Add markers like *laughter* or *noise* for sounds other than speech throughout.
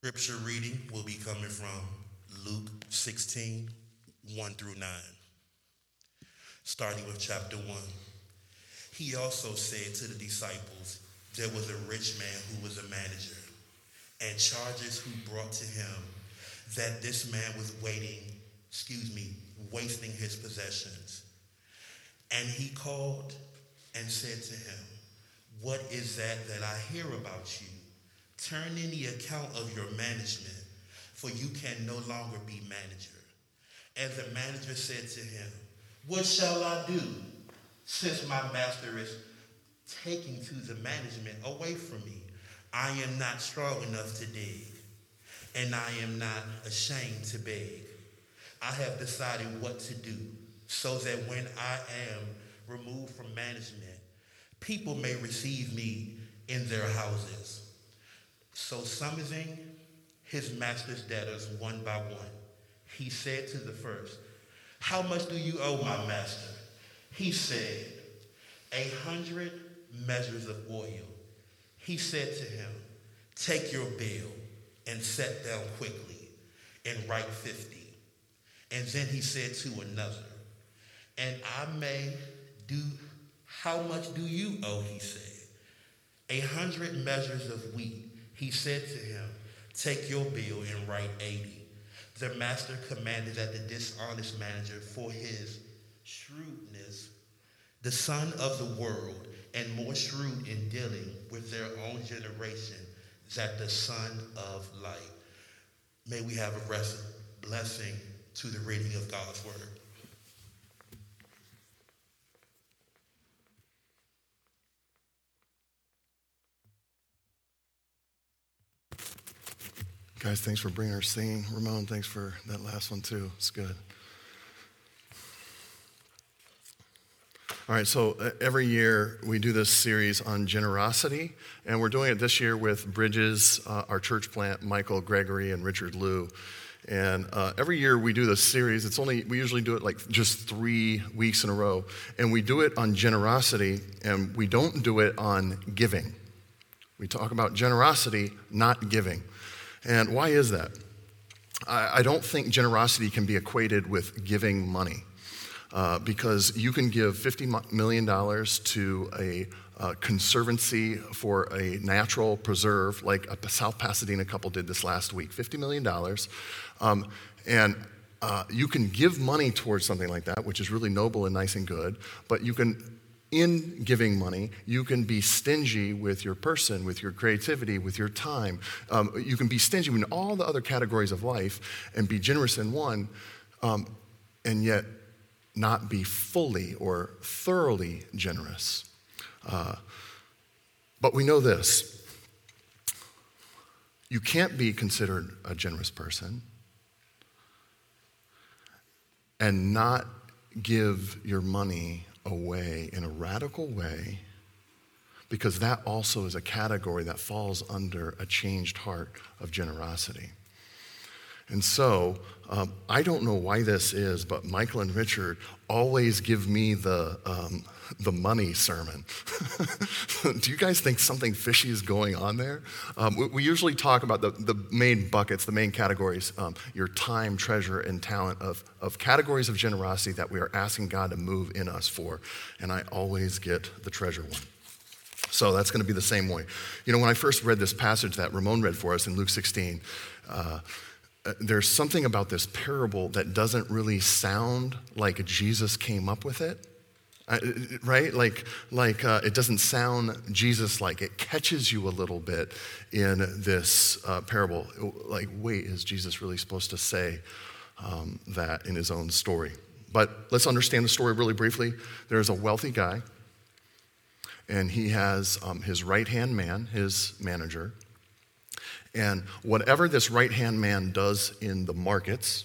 Scripture reading will be coming from Luke 16, 1 through 9. Starting with chapter 1. He also said to the disciples, There was a rich man who was a manager, and charges who brought to him that this man was waiting, excuse me, wasting his possessions. And he called and said to him, What is that that I hear about you? Turn in the account of your management, for you can no longer be manager. And the manager said to him, What shall I do, since my master is taking to the management away from me? I am not strong enough to dig, and I am not ashamed to beg. I have decided what to do so that when I am removed from management, people may receive me in their houses. So, summoning his master's debtors one by one, he said to the first, How much do you owe my master? He said, A hundred measures of oil. He said to him, Take your bill and set down quickly and write 50. And then he said to another, And I may do, how much do you owe? He said, A hundred measures of wheat. He said to him, Take your bill and write 80. The master commanded that the dishonest manager, for his shrewdness, the son of the world, and more shrewd in dealing with their own generation, that the son of light. May we have a blessing to the reading of God's word. Guys, thanks for bringing our singing. Ramon, thanks for that last one too. It's good. All right, so uh, every year we do this series on generosity, and we're doing it this year with Bridges, uh, our church plant, Michael Gregory, and Richard Liu. And uh, every year we do this series. It's only, we usually do it like just three weeks in a row. And we do it on generosity, and we don't do it on giving. We talk about generosity, not giving. And why is that? I, I don't think generosity can be equated with giving money. Uh, because you can give $50 million to a uh, conservancy for a natural preserve, like a South Pasadena couple did this last week $50 million. Um, and uh, you can give money towards something like that, which is really noble and nice and good, but you can, in giving money, you can be stingy with your person, with your creativity, with your time. Um, you can be stingy in all the other categories of life and be generous in one, um, and yet not be fully or thoroughly generous. Uh, but we know this you can't be considered a generous person and not give your money away in a radical way because that also is a category that falls under a changed heart of generosity. And so, um, I don't know why this is, but Michael and Richard always give me the, um, the money sermon. *laughs* Do you guys think something fishy is going on there? Um, we, we, usually talk about the, the main buckets, the main categories um, your time, treasure, and talent of, of categories of generosity that we are asking God to move in us for. And I always get the treasure one. So that's going to be the same way. You know, when I first read this passage that Ramon read for us in Luke 16, uh, there's something about this parable that doesn't really sound like Jesus came up with it. Uh, right? Like, like uh, it doesn't sound Jesus like. It catches you a little bit in this uh, parable. Like, wait, is Jesus really supposed to say um, that in his own story? But let's understand the story really briefly. There's a wealthy guy, and he has um, his right hand man, his manager, and whatever this right hand man does in the markets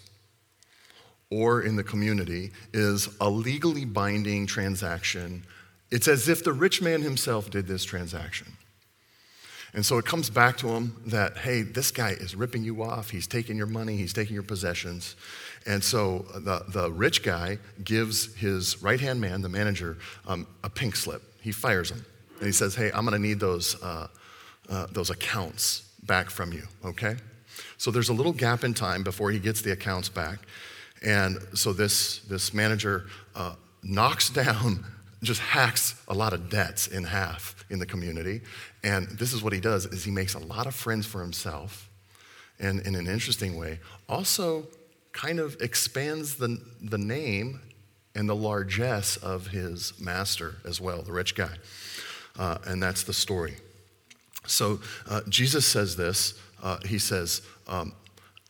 or in the community is a legally binding transaction. It's as if the rich man himself did this transaction. And so it comes back to him that, hey, this guy is ripping you off. He's taking your money, he's taking your possessions. And so the, the rich guy gives his right hand man, the manager, um, a pink slip. He fires him. And he says, hey, I'm going to need those, uh, uh, those accounts back from you, okay? So there's a little gap in time before he gets the accounts back. And so this, this manager uh, knocks *laughs* down, just hacks a lot of debts in half in the community. And this is what he does is he makes a lot of friends for himself and in an interesting way also kind of expands the, the name and the largesse of his master as well, the rich guy. Uh, and that's the story. So uh, Jesus says this. Uh, he says, um,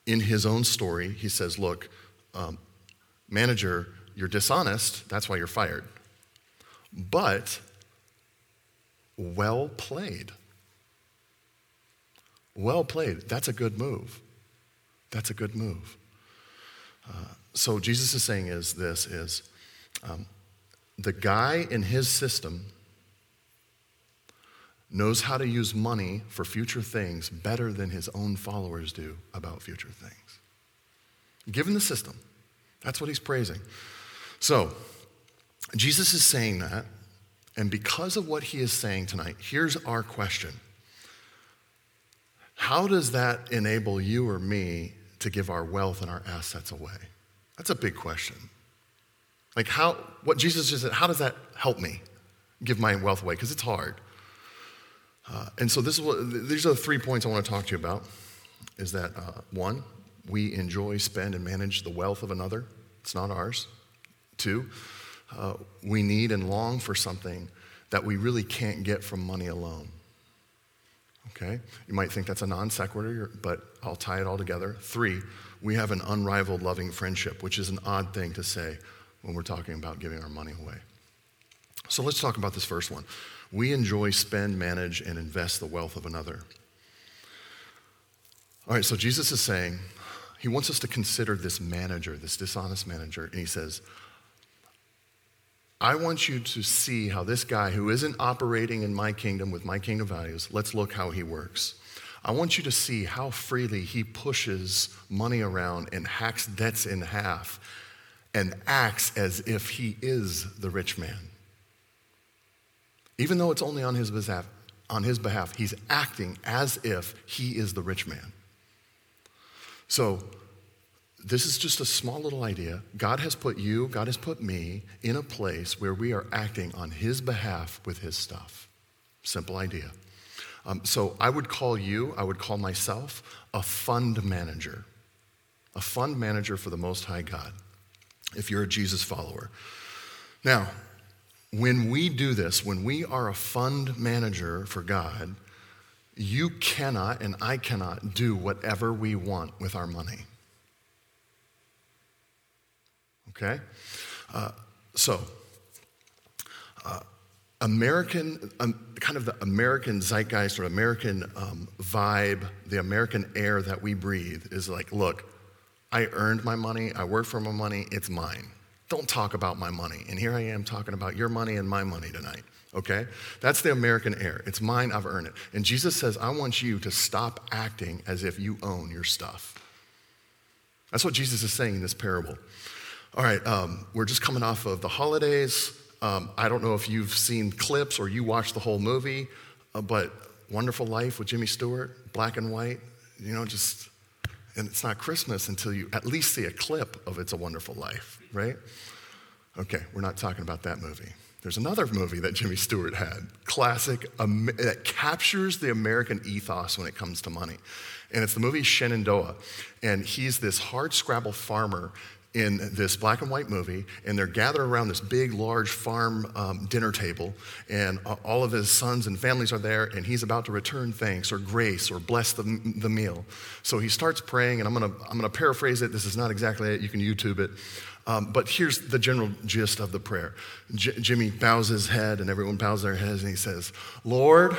in his own story, he says, Look, um, manager, you're dishonest. That's why you're fired. But well played. Well played. That's a good move. That's a good move. Uh, so Jesus is saying is this is um, the guy in his system knows how to use money for future things better than his own followers do about future things. Given the system, that's what he's praising. So, Jesus is saying that, and because of what he is saying tonight, here's our question How does that enable you or me to give our wealth and our assets away? That's a big question. Like, how, what Jesus just said, how does that help me give my wealth away? Because it's hard. Uh, and so this is what, these are the three points I want to talk to you about. Is that uh, one, we enjoy, spend, and manage the wealth of another. It's not ours. Two, uh, we need and long for something that we really can't get from money alone. Okay? You might think that's a non sequitur, but I'll tie it all together. Three, we have an unrivaled loving friendship, which is an odd thing to say when we're talking about giving our money away. So let's talk about this first one. We enjoy, spend, manage, and invest the wealth of another. All right, so Jesus is saying, he wants us to consider this manager, this dishonest manager, and he says, I want you to see how this guy who isn't operating in my kingdom with my kingdom values, let's look how he works. I want you to see how freely he pushes money around and hacks debts in half and acts as if he is the rich man. Even though it's only on his behalf, on his behalf, he's acting as if he is the rich man. So, this is just a small little idea. God has put you, God has put me in a place where we are acting on his behalf with his stuff. Simple idea. Um, so, I would call you, I would call myself a fund manager, a fund manager for the Most High God if you're a Jesus follower. Now, when we do this, when we are a fund manager for God, you cannot and I cannot do whatever we want with our money. Okay? Uh, so, uh, American, um, kind of the American zeitgeist or American um, vibe, the American air that we breathe is like, look, I earned my money, I work for my money, it's mine. Don't talk about my money. And here I am talking about your money and my money tonight. Okay? That's the American air. It's mine, I've earned it. And Jesus says, I want you to stop acting as if you own your stuff. That's what Jesus is saying in this parable. All right, um, we're just coming off of the holidays. Um, I don't know if you've seen clips or you watched the whole movie, uh, but Wonderful Life with Jimmy Stewart, black and white, you know, just and it's not Christmas until you at least see a clip of It's a Wonderful Life, right? Okay, we're not talking about that movie. There's another movie that Jimmy Stewart had, classic, um, that captures the American ethos when it comes to money. And it's the movie Shenandoah. And he's this hard scrabble farmer in this black and white movie, and they're gathered around this big, large farm um, dinner table, and all of his sons and families are there, and he's about to return thanks or grace or bless the, the meal. So he starts praying, and I'm gonna, I'm gonna paraphrase it. This is not exactly it, you can YouTube it. Um, but here's the general gist of the prayer J- Jimmy bows his head, and everyone bows their heads, and he says, Lord,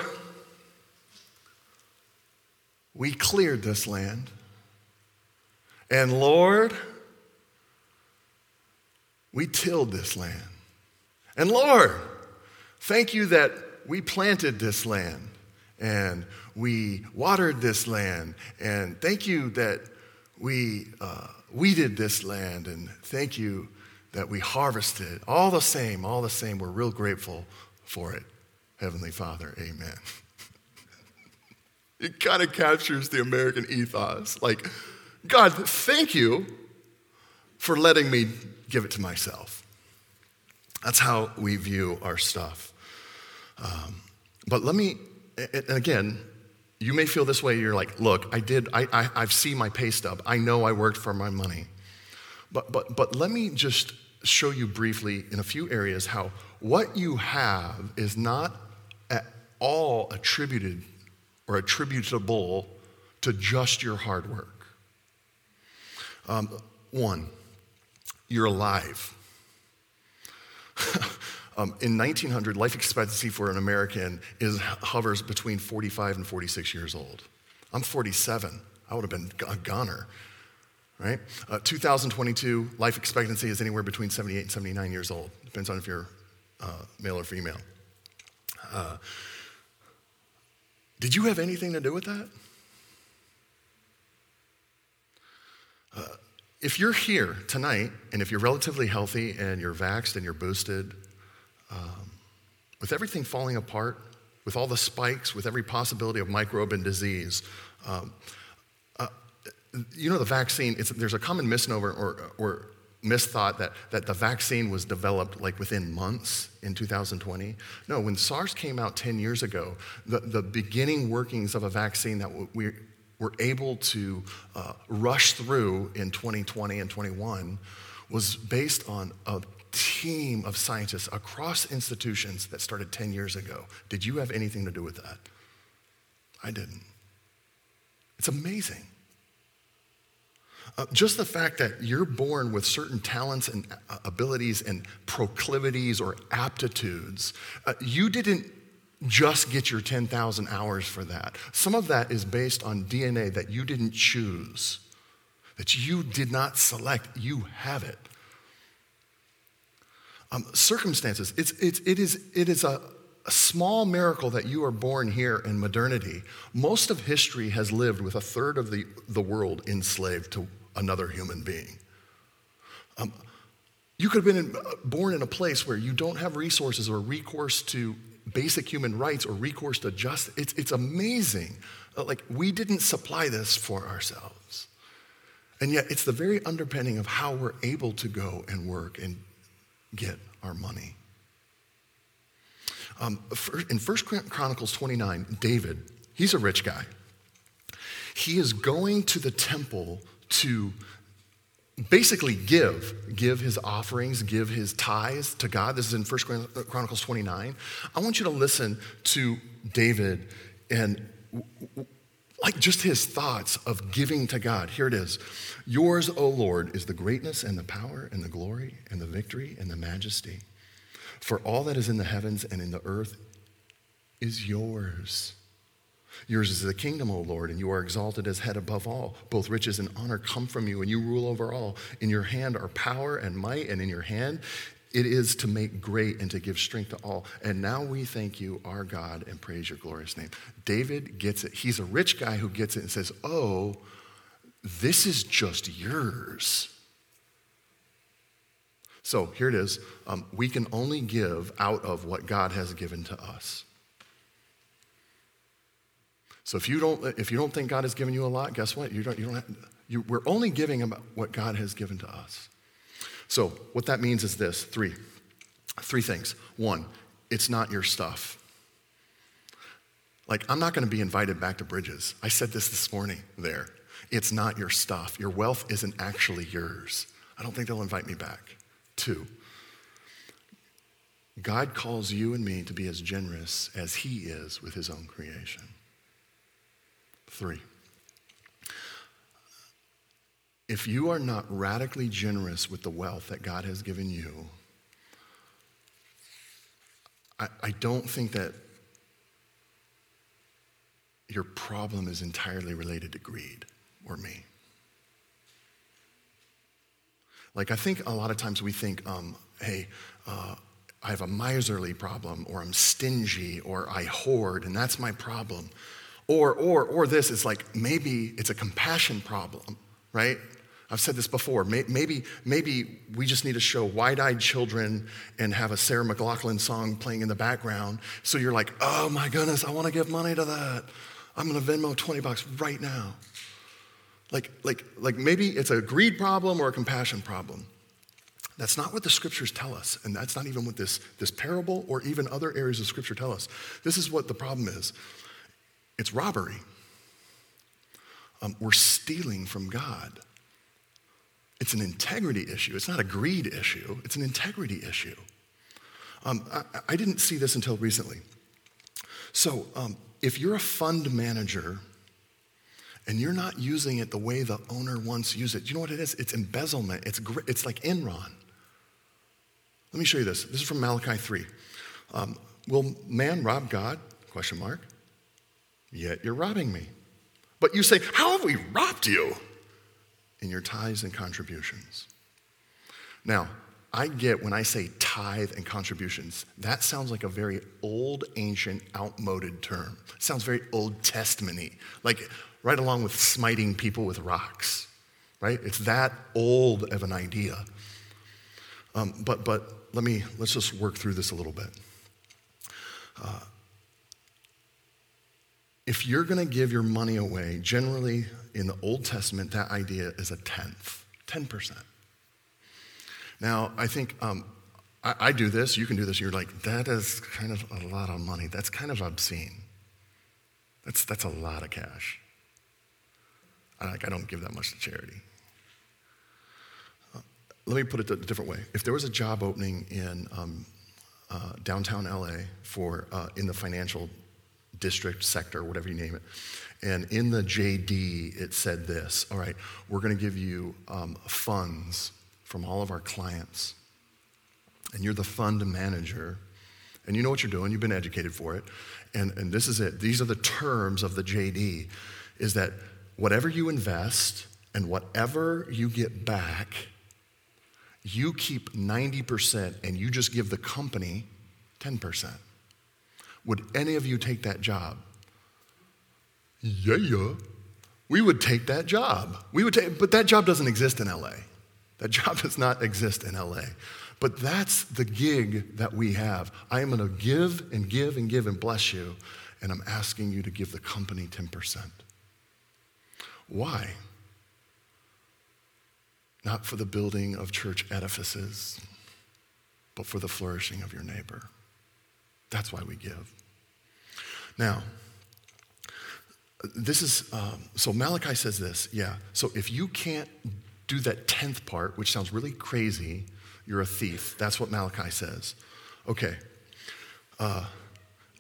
we cleared this land. And Lord, we tilled this land. And Lord, thank you that we planted this land and we watered this land. And thank you that we uh, weeded this land. And thank you that we harvested. All the same, all the same, we're real grateful for it. Heavenly Father, amen. *laughs* It kind of captures the American ethos. Like, God, thank you for letting me give it to myself. That's how we view our stuff. Um, but let me, and again, you may feel this way. You're like, look, I did, I, I, I've seen my pay stub. I know I worked for my money. But, but, but let me just show you briefly in a few areas how what you have is not at all attributed or attributable to just your hard work. Um, one, you're alive. *laughs* um, in 1900, life expectancy for an American is hovers between 45 and 46 years old. I'm 47. I would have been a goner right? Uh, 2022, life expectancy is anywhere between 78 and 79 years old. Depends on if you're uh, male or female. Uh, did you have anything to do with that? Uh, if you're here tonight, and if you're relatively healthy and you're vaxxed and you're boosted, um, with everything falling apart, with all the spikes, with every possibility of microbe and disease, um, you know, the vaccine, there's a common misnomer or, or misthought that, that the vaccine was developed like within months in 2020. No, when SARS came out 10 years ago, the, the beginning workings of a vaccine that we were able to uh, rush through in 2020 and 21 was based on a team of scientists across institutions that started 10 years ago. Did you have anything to do with that? I didn't. It's amazing. Uh, just the fact that you're born with certain talents and uh, abilities and proclivities or aptitudes, uh, you didn't just get your 10,000 hours for that. Some of that is based on DNA that you didn't choose, that you did not select. You have it. Um, circumstances, it's, it's, it is, it is a, a small miracle that you are born here in modernity. Most of history has lived with a third of the, the world enslaved to another human being. Um, you could have been in, born in a place where you don't have resources or recourse to basic human rights or recourse to justice. It's, it's amazing. Uh, like, we didn't supply this for ourselves. And yet, it's the very underpinning of how we're able to go and work and get our money. Um, in 1 Chronicles 29, David, he's a rich guy. He is going to the temple to basically give give his offerings give his tithes to god. This is in 1 chronicles 29 i want you to listen to david and like just his thoughts of giving to god. Here it is. Yours o lord is the greatness and the power and the glory and the victory and the majesty. For all that is in the heavens and in the earth is yours Yours is the kingdom, O Lord, and you are exalted as head above all. Both riches and honor come from you, and you rule over all. In your hand are power and might, and in your hand it is to make great and to give strength to all. And now we thank you, our God, and praise your glorious name. David gets it. He's a rich guy who gets it and says, Oh, this is just yours. So here it is. Um, we can only give out of what God has given to us. So if you don't, if you don't think God has given you a lot, guess what? You don't, you don't have, you, we're only giving about what God has given to us. So what that means is this three, three things. One, it's not your stuff. Like, I'm not going to be invited back to Bridges. I said this this morning there. It's not your stuff. Your wealth isn't actually yours. I don't think they'll invite me back. Two, God calls you and me to be as generous as He is with His own creation. Three. If you are not radically generous with the wealth that God has given you, I, I don't think that your problem is entirely related to greed or me. Like, I think a lot of times we think, um, hey, uh, I have a miserly problem, or I'm stingy, or I hoard, and that's my problem. Or, or, or this is like maybe it's a compassion problem, right? I've said this before. Maybe, maybe we just need to show wide eyed children and have a Sarah McLachlan song playing in the background. So you're like, oh my goodness, I want to give money to that. I'm going to Venmo 20 bucks right now. Like, like, like maybe it's a greed problem or a compassion problem. That's not what the scriptures tell us, and that's not even what this, this parable or even other areas of scripture tell us. This is what the problem is it's robbery. Um, we're stealing from God. It's an integrity issue. It's not a greed issue, it's an integrity issue. Um, I, I, didn't see this until recently. So, um, if you're a fund manager and you're not using it the way the owner wants to use it, you know what it is? It's embezzlement. It's, it's like Enron. Let me show you this. This is from Malachi 3. Um, will man rob God? Question mark. Yet you're robbing me. But you say, How have we robbed you? In your tithes and contributions. Now, I get when I say tithe and contributions, that sounds like a very old, ancient, outmoded term. It sounds very Old Testament like right along with smiting people with rocks, right? It's that old of an idea. Um, but, but let me, let's just work through this a little bit. Uh, if you're going to give your money away, generally in the Old Testament, that idea is a tenth, 10%. Now, I think um, I, I, do this, you can do this, you're like, that is kind of a lot of money. That's kind of obscene. That's, that's a lot of cash. I, like, I don't give that much to charity. Uh, let me put it a different way. If there was a job opening in um, uh, downtown LA for uh, in the financial district sector, whatever you name it, and in the JD it said this: All right, we're going to give you um, funds from all of our clients. And you're the fund manager. And you know what you're doing, you've been educated for it. And, and this is it. These are the terms of the JD is that whatever you invest and whatever you get back, you keep 90% and you just give the company 10%. Would any of you take that job? Yeah, yeah. We would take that job. We would take, but that job doesn't exist in LA. That *laughs* job does not exist in LA. But that's the gig that we have. I am going to give and give and give and bless you, and I'm asking you to give the company 10%. Why? Not for the building of church edifices, but for the flourishing of your neighbor. That's why we give. Now, this is, um, so Malachi says this, yeah. So if you can't do that tenth part, which sounds really crazy, you're a thief. That's what Malachi says. Okay. Uh,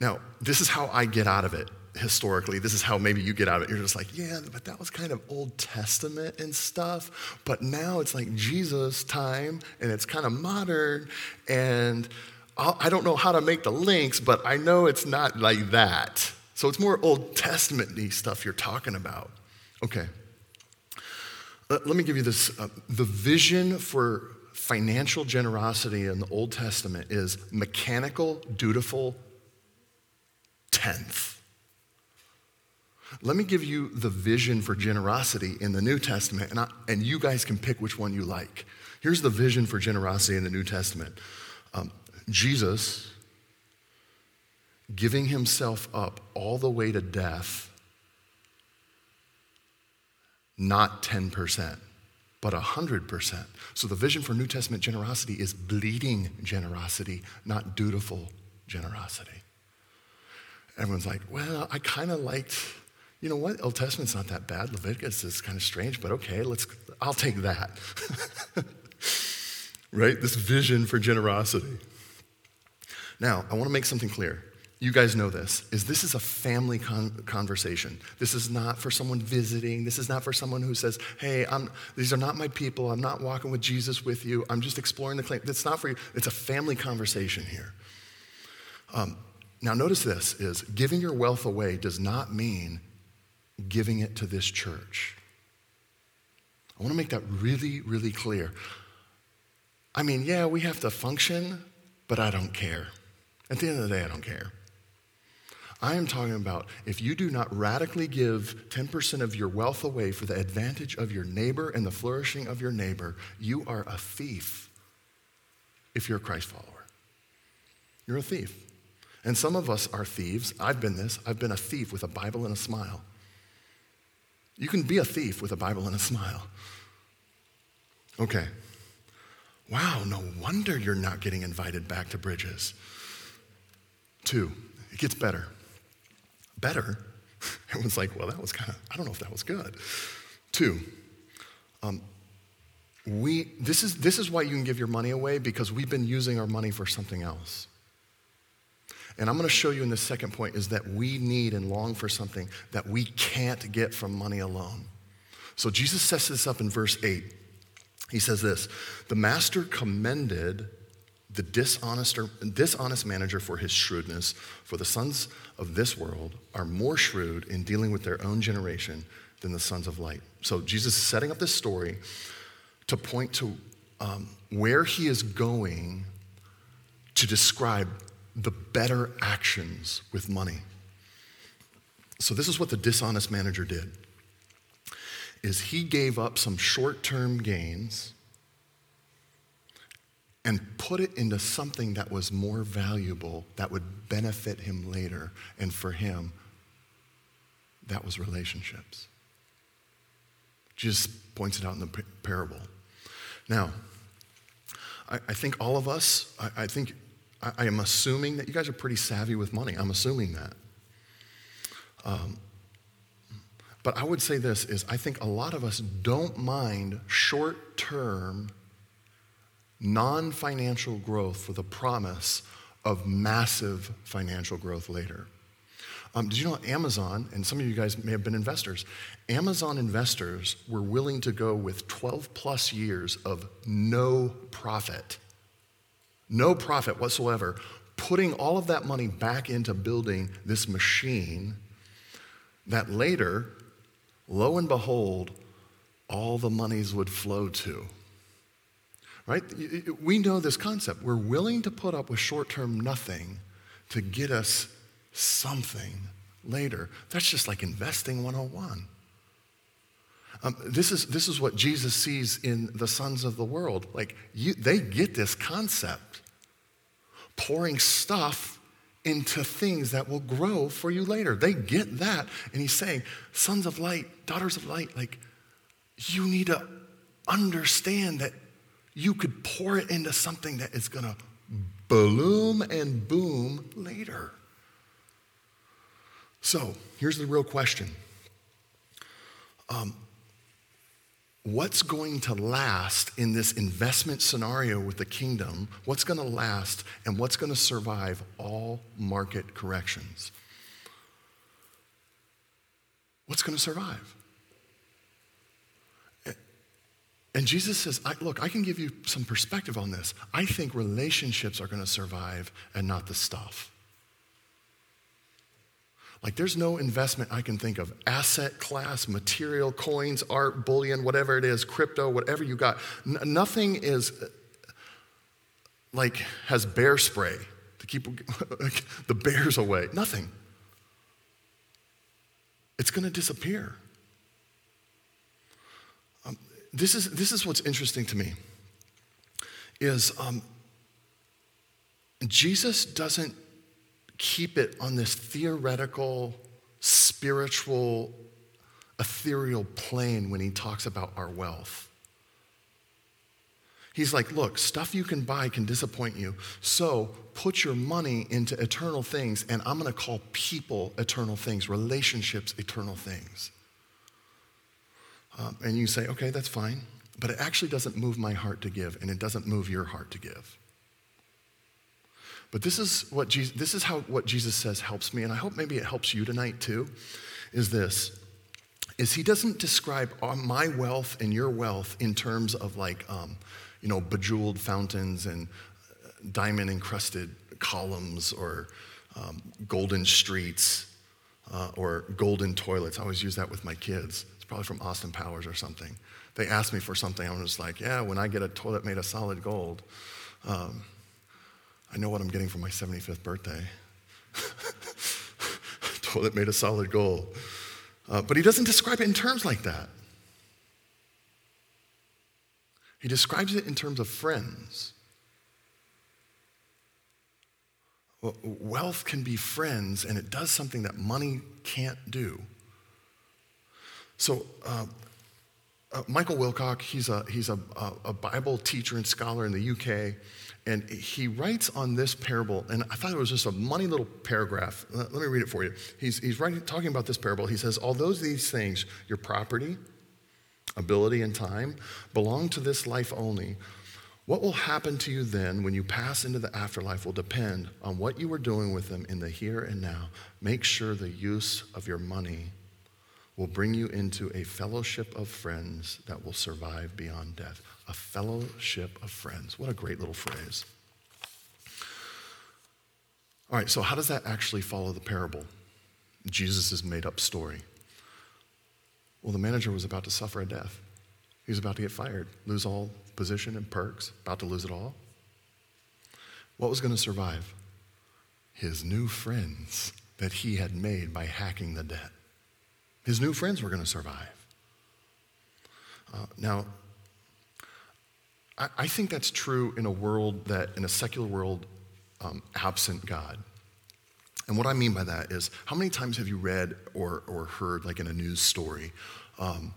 now, this is how I get out of it historically. This is how maybe you get out of it. You're just like, yeah, but that was kind of Old Testament and stuff. But now it's like Jesus' time and it's kind of modern. And I don't know how to make the links, but I know it's not like that. So it's more Old Testament y stuff you're talking about. Okay. Let, let me give you this. Uh, the vision for financial generosity in the Old Testament is mechanical, dutiful tenth. Let me give you the vision for generosity in the New Testament, and, I, and you guys can pick which one you like. Here's the vision for generosity in the New Testament Jesus giving himself up all the way to death not 10%, but 100%. So the vision for New Testament generosity is bleeding generosity, not dutiful generosity. Everyone's like, well, I kind of liked, you know what? Old Testament's not that bad. Leviticus is kind of strange, but okay, let's, I'll take that. *laughs* right? This vision for generosity. Now, I want to make something clear you guys know this, is this is a family con- conversation. This is not for someone visiting. This is not for someone who says, hey, I'm, these are not my people. I'm not walking with Jesus with you. I'm just exploring the claim. It's not for you. It's a family conversation here. Um, now, notice this is giving your wealth away does not mean giving it to this church. I want to make that really, really clear. I mean, yeah, we have to function, but I don't care. At the end of the day, I don't care. I am talking about if you do not radically give 10% of your wealth away for the advantage of your neighbor and the flourishing of your neighbor, you are a thief if you're a Christ follower. You're a thief. And some of us are thieves. I've been this. I've been a thief with a Bible and a smile. You can be a thief with a Bible and a smile. Okay. Wow, no wonder you're not getting invited back to Bridges. Two, it gets better. Better? *laughs* Everyone's like, well, that was kind of, I don't know if that was good. Two, um, we, this, is, this is why you can give your money away because we've been using our money for something else. And I'm going to show you in the second point is that we need and long for something that we can't get from money alone. So Jesus sets this up in verse 8. He says this The master commended the dishonest, or, dishonest manager for his shrewdness, for the sons of this world are more shrewd in dealing with their own generation than the sons of light. So Jesus is setting up this story to point to um, where he is going to describe the better actions with money. So this is what the dishonest manager did is he gave up some short-term gains and put it into something that was more valuable that would benefit him later and for him that was relationships. Jesus points it out in the parable. Now, I, I think all of us, I, I think I, I, am assuming that you guys are pretty savvy with money. I'm assuming that. Um, but I would say this is I think a lot of us don't mind short-term non-financial growth for the promise of massive financial growth later. Um, did you know Amazon, and some of you guys may have been investors, Amazon investors were willing to go with 12 plus years of no profit, no profit whatsoever, putting all of that money back into building this machine that later, lo and behold, all the monies would flow to. Right? We know this concept. We're willing to put up with short term nothing to get us something later. That's just like investing 101. Um, this, is, this is what Jesus sees in the sons of the world. Like, you, they get this concept. Pouring stuff into things that will grow for you later. They get that. And he's saying, sons of light, daughters of light, like, you need to understand that you could pour it into something that is going to bloom and boom later. So here's the real question um, What's going to last in this investment scenario with the kingdom? What's going to last and what's going to survive all market corrections? What's going to survive? And Jesus says, Look, I can give you some perspective on this. I think relationships are going to survive and not the stuff. Like, there's no investment I can think of asset class, material, coins, art, bullion, whatever it is, crypto, whatever you got. N- nothing is like has bear spray to keep *laughs* the bears away. Nothing. It's going to disappear. This, is, this is what's interesting to me is um, Jesus doesn't keep it on this theoretical, spiritual, ethereal plane when he talks about our wealth. He's like, look, stuff you can buy can disappoint you. So put your money into eternal things, and I'm going to call people eternal things, relationships eternal things. Um, and you say, okay, that's fine. But it actually doesn't move my heart to give, and it doesn't move your heart to give. But this is what Jesus, this is how what Jesus says helps me, and I hope maybe it helps you tonight too, is this. Is he doesn't describe my wealth and your wealth in terms of like, um, you know, bejeweled fountains and uh, diamond encrusted columns or um, golden streets uh, or golden toilets. I always use that with my kids. It's probably from Austin Powers or something. They asked me for something, I'm just like, yeah, when I get a toilet made of solid gold. Um, I know what I'm getting for my 75th birthday. *laughs* Toilet made of solid gold. Uh, but he doesn't describe it in terms like that. He describes it in terms of friends. Wealth can be friends, and it does something that money can't do. So, uh, uh, Michael Wilcock, he's, a, he's a, a Bible teacher and scholar in the UK, and he writes on this parable, and I thought it was just a money little paragraph. Let me read it for you. He's, he's writing, talking about this parable. He says, Although these things, your property, ability, and time, belong to this life only, what will happen to you then when you pass into the afterlife will depend on what you were doing with them in the here and now. Make sure the use of your money will bring you into a fellowship of friends that will survive beyond death. A fellowship of friends. What a great little phrase. All right, so how does that actually follow the parable? Jesus' made up story. Well, the manager was about to suffer a death. He was about to get fired, lose all position and perks, about to lose it all. What was going to survive? His new friends that he had made by hacking the debt. His new friends were going to survive. Uh, now, I, I, think that's true in a world that, in a secular world, um, absent God. And what I mean by that is, how many times have you read or, or heard, like in a news story, um,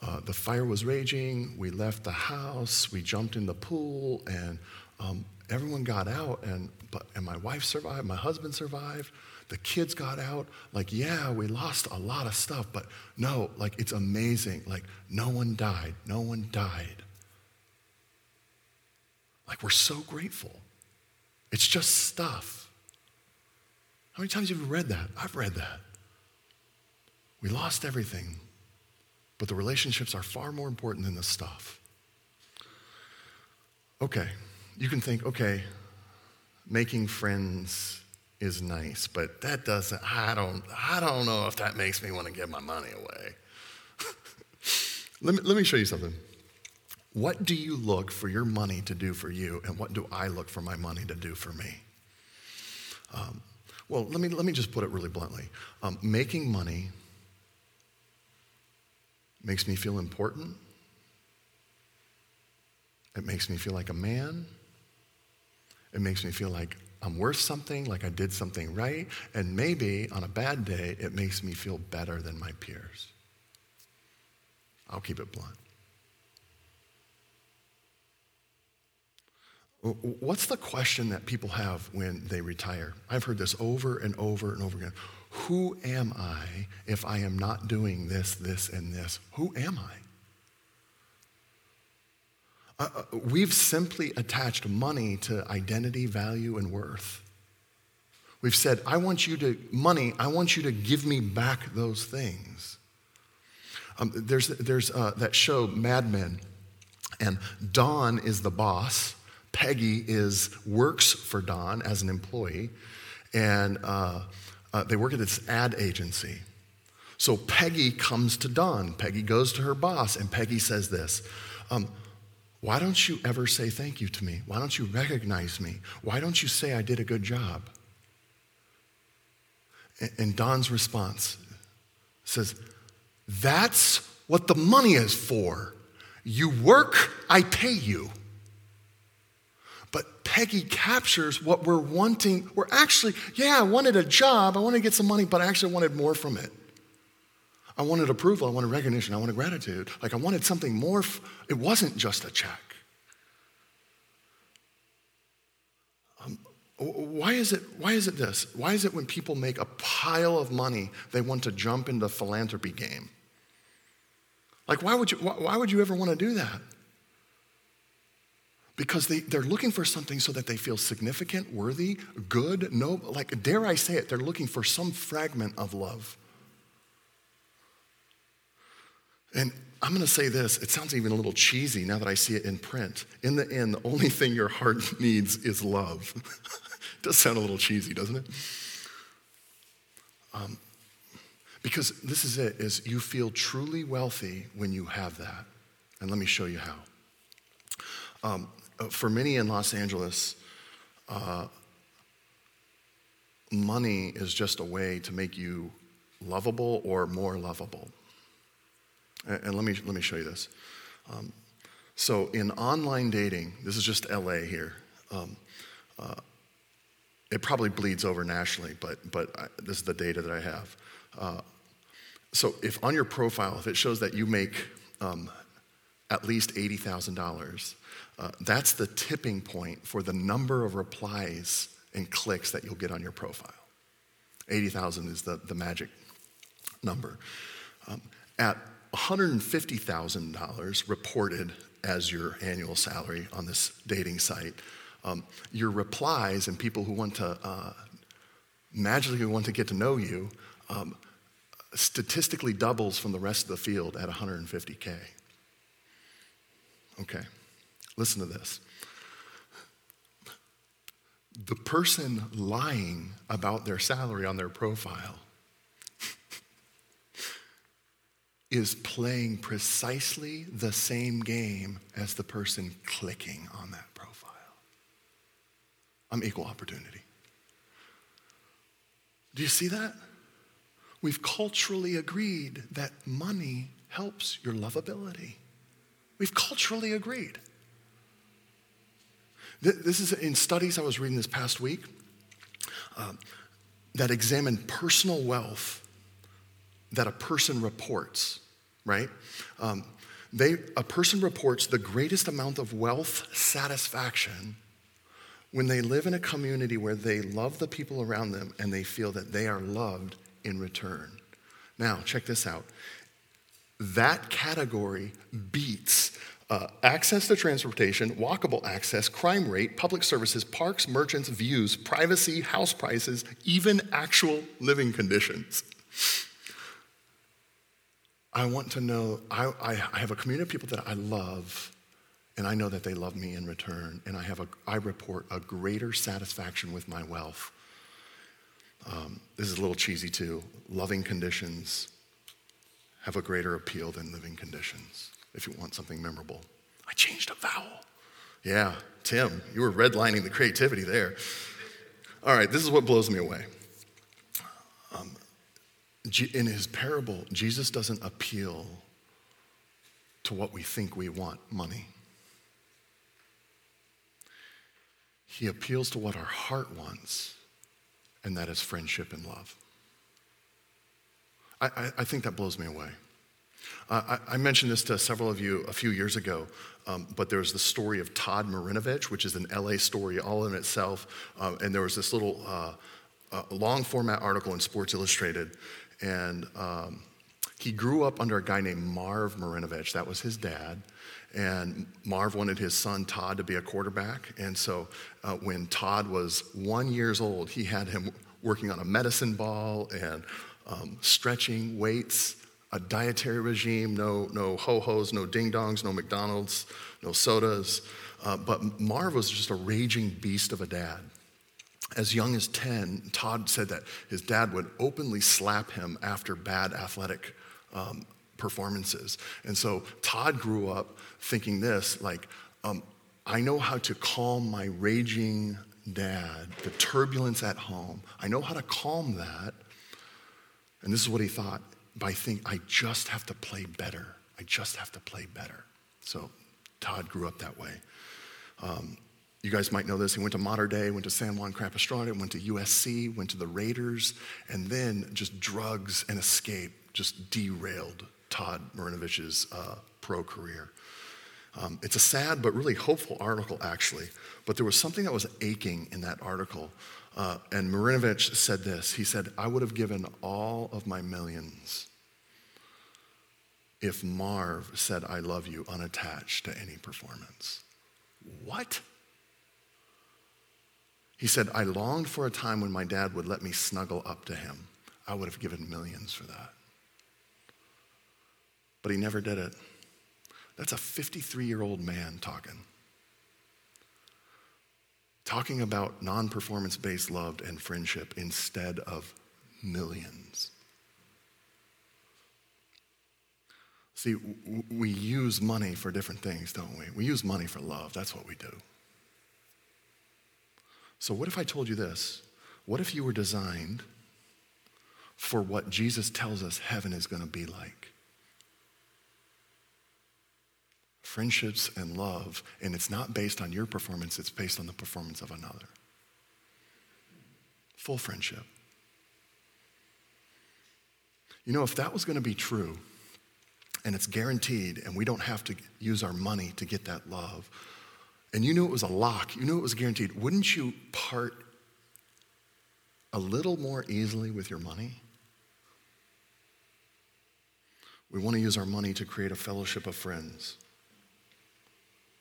uh, the fire was raging, we left the house, we jumped in the pool, and um, everyone got out, and, but, and my wife survived, my husband survived, the kids got out. Like, yeah, we lost a lot of stuff, but no, like, it's amazing. Like, no one died. No one died. Like, we're so grateful. It's just stuff. How many times have you read that? I've read that. We lost everything, but the relationships are far more important than the stuff. Okay, you can think, okay, making friends is nice, but that doesn't, I don't, I don't know if that makes me want to give my money away. *laughs* let, me, let me show you something. What do you look for your money to do for you, and what do I look for my money to do for me? Um, well, let me, let me just put it really bluntly. Um, making money makes me feel important. It makes me feel like a man. It makes me feel like I'm worth something, like I did something right, and maybe on a bad day, it makes me feel better than my peers. I'll keep it blunt. What's the question that people have when they retire? I've heard this over and over and over again. Who am I if I am not doing this, this, and this? Who am I? Uh, uh, we've simply attached money to identity, value, and worth. We've said, I want you to, money, I want you to give me back those things. Um, there's there's uh, that show, Mad Men, and Don is the boss. Peggy is works for Don as an employee, and uh, uh, they work at this ad agency. So Peggy comes to Don. Peggy goes to her boss, and Peggy says this. Um, why don't you ever say thank you to me? Why don't you recognize me? Why don't you say I did a good job? And Don's response says, That's what the money is for. You work, I pay you. But Peggy captures what we're wanting. We're actually, yeah, I wanted a job, I wanted to get some money, but I actually wanted more from it. I wanted approval, I wanted recognition, I wanted gratitude. Like I wanted something more. F- it wasn't just a check. Um, why is it why is it this? Why is it when people make a pile of money, they want to jump into the philanthropy game? Like why would you why, why would you ever want to do that? Because they, they're looking for something so that they feel significant, worthy, good, no, like dare I say it, they're looking for some fragment of love. And I'm going to say this, it sounds even a little cheesy now that I see it in print. In the end, the only thing your heart *laughs* needs is love. it *laughs* does sound a little cheesy, doesn't it? Um, because this is it is you feel truly wealthy when you have that and let me show you how um, uh, for many in los angeles uh, money is just a way to make you lovable or more lovable and let me, let me show you this. Um, so, in online dating, this is just LA here. Um, uh, it probably bleeds over nationally, but, but I, this is the data that I have. Uh, so if on your profile, if it shows that you make um, at least $80,000, uh, that's the tipping point for the number of replies and clicks that you'll get on your profile. 80,000 is the, the magic number. Um, at $150,000 reported as your annual salary on this dating site, um, your replies and people who want to uh, magically want to get to know you um, statistically doubles from the rest of the field at 150K. Okay, listen to this. The person lying about their salary on their profile is playing precisely the same game as the person clicking on that profile. I'm equal opportunity. Do you see that? We've culturally agreed that money helps your lovability. We've culturally agreed. This is in studies I was reading this past week um, that examine personal wealth that a person reports, right? Um, they, a person reports the greatest amount of wealth satisfaction when they live in a community where they love the people around them and they feel that they are loved in return. Now, check this out. That category beats uh, access to transportation, walkable access, crime rate, public services, parks, merchants, views, privacy, house prices, even actual living conditions. I want to know, I, I, have a community of people that I love, and I know that they love me in return, and I, have a, I report a greater satisfaction with my wealth. Um, this is a little cheesy too. Loving conditions have a greater appeal than living conditions if you want something memorable. I changed a vowel. Yeah, Tim, you were redlining the creativity there. All right, this is what blows me away. In his parable, Jesus doesn't appeal to what we think we want money. He appeals to what our heart wants, and that is friendship and love. I, I, I think that blows me away. Uh, I, I, mentioned this to several of you a few years ago, um, but there was the story of Todd Marinovich, which is an LA story all in itself. Uh, and there was this little uh, uh, long format article in Sports Illustrated and um, he grew up under a guy named Marv Marinovich. That was his dad. And Marv wanted his son Todd to be a quarterback. And so uh, when Todd was one years old, he had him working on a medicine ball and um, stretching weights, a dietary regime, no, no ho-hos, no ding-dongs, no McDonald's, no sodas. Uh, but Marv was just a raging beast of a dad as young as 10, Todd said that his dad would openly slap him after bad athletic um, performances. And so Todd grew up thinking this like, um, I know how to calm my raging dad, the turbulence at home. I know how to calm that. And this is what he thought by thinking, I just have to play better. I just have to play better. So Todd grew up that way. Um, you guys might know this. He went to Mater Dei, went to San Juan Capistrano, went to USC, went to the Raiders, and then just drugs and escape just derailed Todd Marinovich's uh, pro career. Um, it's a sad but really hopeful article, actually. But there was something that was aching in that article. Uh, and Marinovich said this He said, I would have given all of my millions if Marv said, I love you unattached to any performance. What? He said, I longed for a time when my dad would let me snuggle up to him. I would have given millions for that. But he never did it. That's a 53 year old man talking. Talking about non performance based love and friendship instead of millions. See, we use money for different things, don't we? We use money for love. That's what we do. So, what if I told you this? What if you were designed for what Jesus tells us heaven is going to be like? Friendships and love, and it's not based on your performance, it's based on the performance of another. Full friendship. You know, if that was going to be true, and it's guaranteed, and we don't have to use our money to get that love, and you knew it was a lock, you knew it was guaranteed, wouldn't you part a little more easily with your money? We want to use our money to create a fellowship of friends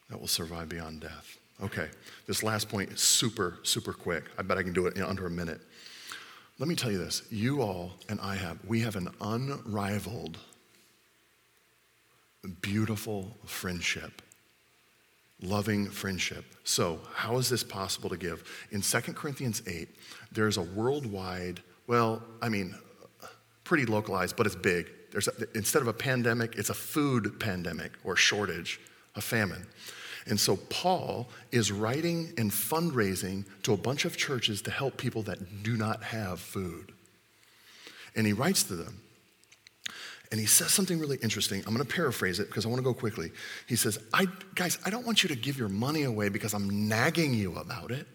that will survive beyond death. Okay, this last point is super, super quick. I bet I can do it in under a minute. Let me tell you this you all and I have, we have an unrivaled, beautiful friendship, loving friendship. So, how is this possible to give? In 2 Corinthians 8, there's a worldwide, well, I mean, pretty localized, but it's big. There's a, instead of a pandemic, it's a food pandemic or shortage, a famine. And so Paul is writing and fundraising to a bunch of churches to help people that do not have food. And he writes to them. And he says something really interesting. I'm going to paraphrase it because I want to go quickly. He says, I, Guys, I don't want you to give your money away because I'm nagging you about it.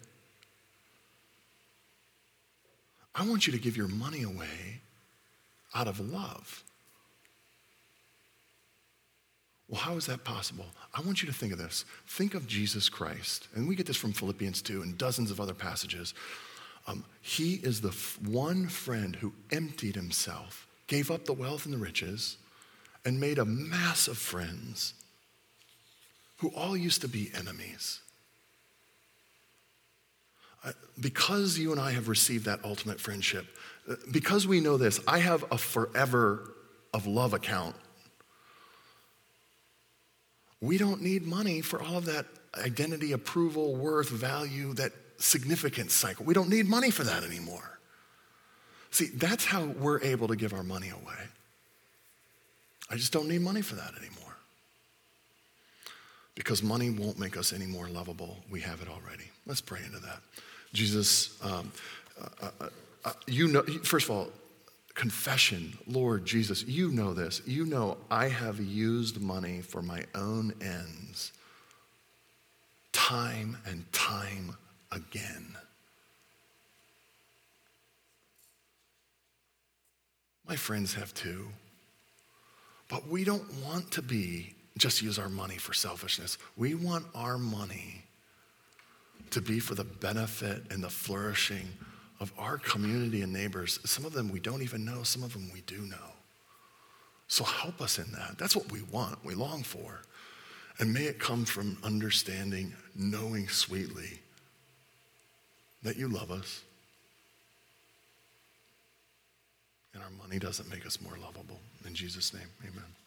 I want you to give your money away out of love. Well, how is that possible? I want you to think of this. Think of Jesus Christ. And we get this from Philippians 2 and dozens of other passages. Um, he is the f- one friend who emptied himself, gave up the wealth and the riches, and made a mass of friends who all used to be enemies. Because you and I have received that ultimate friendship, uh, because we know this, I have a forever of love account we don't need money for all of that identity, approval, worth, value, that significance cycle. We don't need money for that anymore. See, that's how we're able to give our money away. I just don't need money for that anymore. Because money won't make us any more lovable. We have it already. Let's pray into that. Jesus, um, uh, uh, uh, you know, first of all, confession Lord Jesus, you know this. You know I have used money for my own ends time and time again. My friends have too. But we don't want to be just use our money for selfishness. We want our money to be for the benefit and the flourishing of our community and neighbors. Some of them we don't even know, some of them we do know. So help us in that. That's what we want, we long for. And may it come from understanding, knowing sweetly that you love us. And our money doesn't make us more lovable. In Jesus' name, amen.